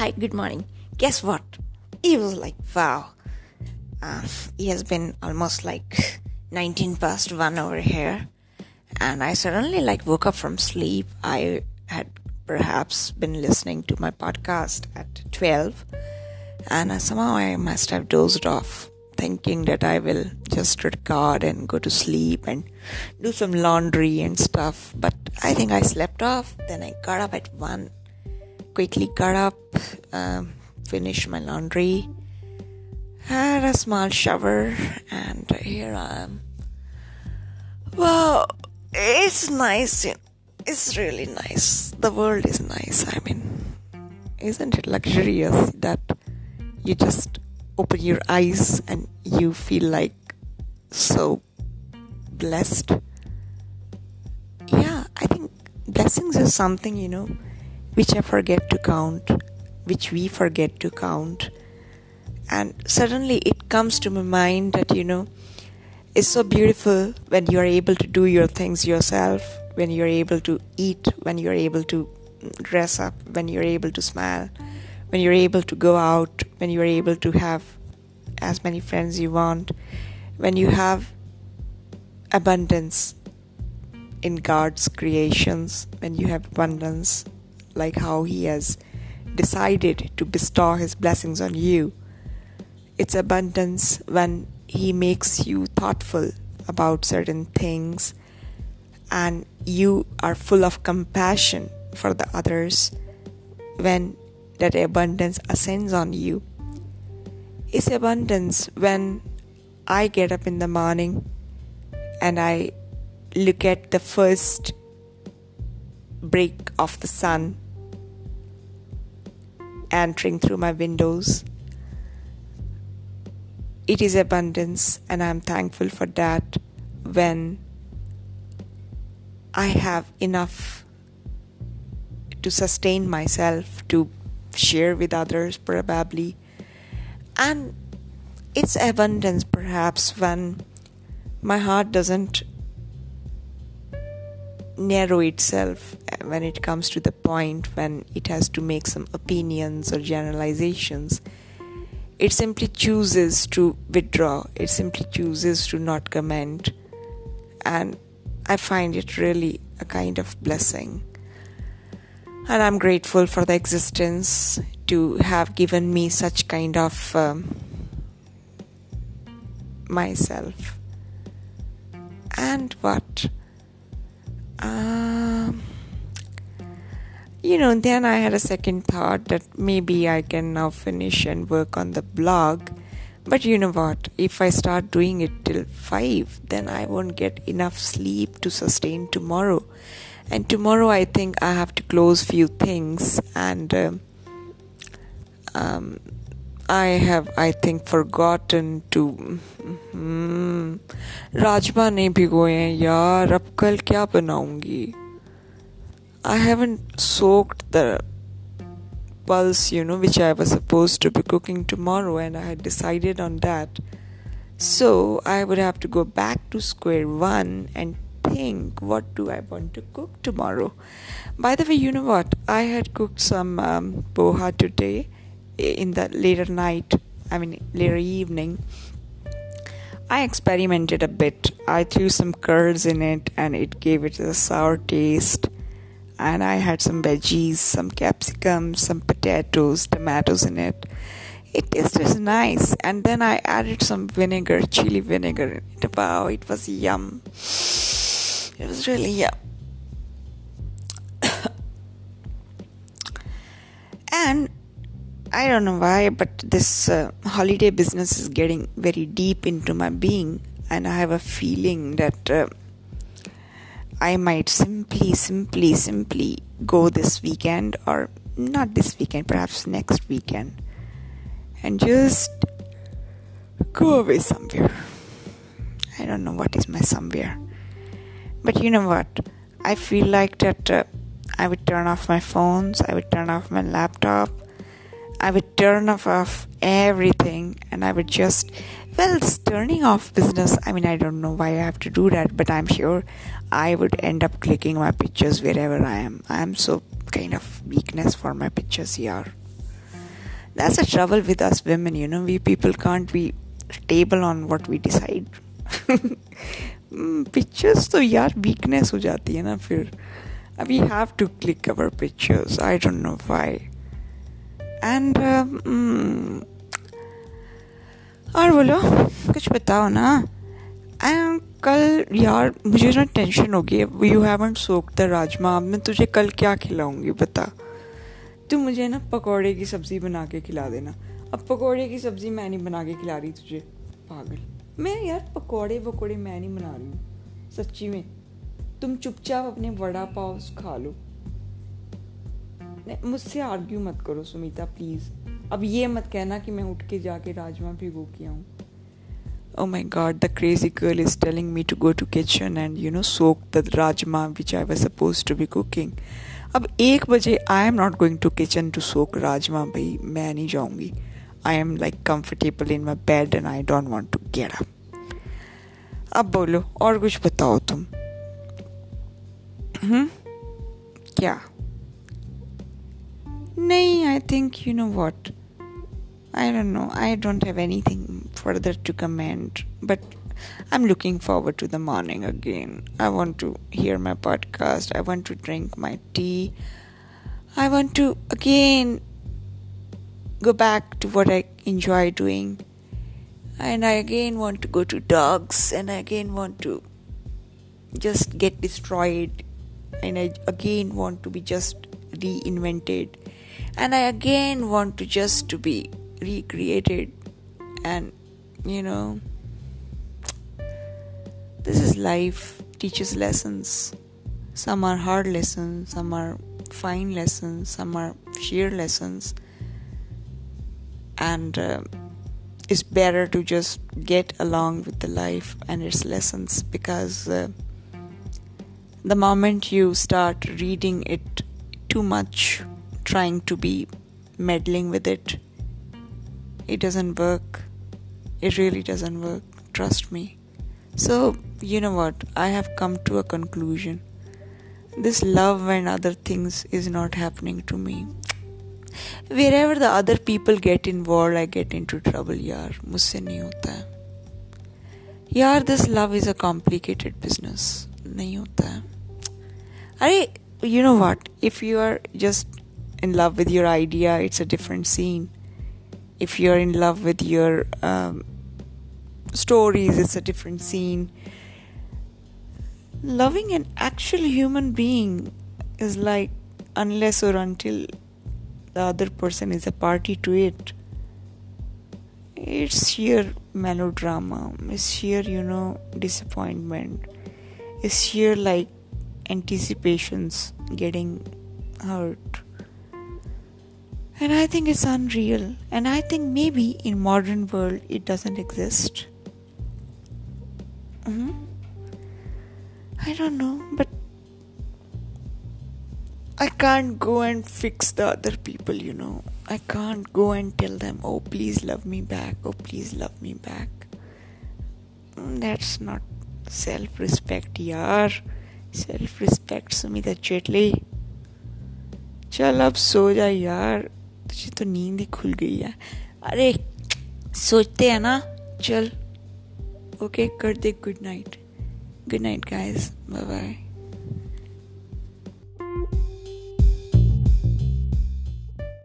Hi, good morning. Guess what? He was like, wow. Uh, it has been almost like 19 past 1 over here. And I suddenly like woke up from sleep. I had perhaps been listening to my podcast at 12. And somehow I must have dozed off, thinking that I will just record and go to sleep and do some laundry and stuff. But I think I slept off. Then I got up at 1 quickly got up, um, finished my laundry, had a small shower, and here I am. Wow, it's nice. It's really nice. The world is nice. I mean, isn't it luxurious that you just open your eyes and you feel like so blessed? Yeah, I think blessings is something, you know which I forget to count, which we forget to count. And suddenly it comes to my mind that, you know, it's so beautiful when you are able to do your things yourself, when you're able to eat, when you're able to dress up, when you're able to smile, when you're able to go out, when you're able to have as many friends you want, when you have abundance in God's creations, when you have abundance like how He has decided to bestow His blessings on you. It's abundance when He makes you thoughtful about certain things and you are full of compassion for the others when that abundance ascends on you. It's abundance when I get up in the morning and I look at the first break of the sun entering through my windows. It is abundance, and I'm thankful for that when I have enough to sustain myself, to share with others, probably. And it's abundance, perhaps, when my heart doesn't narrow itself when it comes to the point when it has to make some opinions or generalizations. It simply chooses to withdraw, it simply chooses to not comment, and I find it really a kind of blessing. And I'm grateful for the existence to have given me such kind of um, myself. And what? Um, you know, then I had a second thought that maybe I can now finish and work on the blog. But you know what? If I start doing it till 5, then I won't get enough sleep to sustain tomorrow. And tomorrow I think I have to close few things and uh, um, I have I think forgotten to hmm, rajma नहीं भिगोए हैं यार अब कल क्या बनाऊंगी I haven't soaked the pulse you know which I was supposed to be cooking tomorrow and I had decided on that so I would have to go back to square one and think what do I want to cook tomorrow by the way you know what I had cooked some um, poha today in the later night I mean later evening I experimented a bit. I threw some curds in it and it gave it a sour taste. And I had some veggies, some capsicum, some potatoes, tomatoes in it. It tasted nice. And then I added some vinegar, chili vinegar. Wow, it was yum. It was really yum. and I don't know why, but this uh, holiday business is getting very deep into my being, and I have a feeling that uh, I might simply, simply, simply go this weekend, or not this weekend, perhaps next weekend, and just go away somewhere. I don't know what is my somewhere, but you know what? I feel like that uh, I would turn off my phones, I would turn off my laptop I would turn off, off everything and I would just, well, this turning off business, I mean, I don't know why I have to do that, but I'm sure I would end up clicking my pictures wherever I am. I am so kind of weakness for my pictures here. that's a trouble with us women you know we people can't be stable on what we decide pictures तो यार weakness हो जाती है ना फिर we have to click our pictures I don't know why and और बोलो, कुछ बताओ ना। एंड कल यार, मुझे ना टेंशन हो गई you haven't soak the rajma अब मैं तुझे कल क्या खिलाऊँगी, बता। तू मुझे ना पकौड़े की सब्ज़ी बना के खिला देना। अब पकौड़े की सब्ज़ी मैं नहीं बना के खिला रही तुझे, पागल। मैं यार पकौड़े वकौड़े मैं नहीं बना रही हूँ, सच्ची में। तुम चुपचाप अपने वड़ा पाव खा लो। मुझसे आर्ग्यू मत करो सुमिता प्लीज़ अब ये मत कहना कि मैं उठ के जाके राजमा भिगो के आऊँ। Oh my god, the crazy girl is telling me to go to kitchen and you know soak the rajma which I was supposed to be cooking. अब एक बजे I am not going to kitchen to soak rajma भाई मैं नहीं जाऊँगी। I am like comfortable in my bed and I don't want to get up अब बोलो और कुछ बताओ तुम। हम्म? क्या? Nay, I think you know what. I don't know. I don't have anything further to comment, but I'm looking forward to the morning again. I want to hear my podcast. I want to drink my tea. I want to again go back to what I enjoy doing. And I again want to go to dogs and I again want to just get destroyed and I again want to be just reinvented and I again want to just to be recreated and you know this is life, teaches lessons. Some are hard lessons, some are fine lessons, some are sheer lessons. And uh, it's better to just get along with the life and its lessons because uh, the moment you start reading it too much, trying to be meddling with it, it doesn't work. It really doesn't work. Trust me. So, you know what? I have come to a conclusion. This love and other things is not happening to me. Wherever the other people get involved, I get into trouble, yaar. मुझसे नहीं होता है यार this love is a complicated business नहीं होता है अरे you know what if you are just in love with your idea, it's a different scene. If you're in love with your um, stories, it's a different scene. Loving an actual human being is like unless or until the other person is a party to it. It's sheer melodrama, it's sheer, you know, disappointment, it's sheer like anticipations getting hurt And I think it's unreal. And I think maybe in modern world it doesn't exist. Mm-hmm. I don't know, but I can't go and fix the other people, you know. I can't go and tell them, oh, please love me back, oh, please love me back. Mm, that's not self respect, yaar. Self respect, Sumita Chetli. चल अब सो जा यार तुझे तो नींद ही खुल गई है। अरे, सोचते हैं ना। चल ओके कर दे good night good night guys bye bye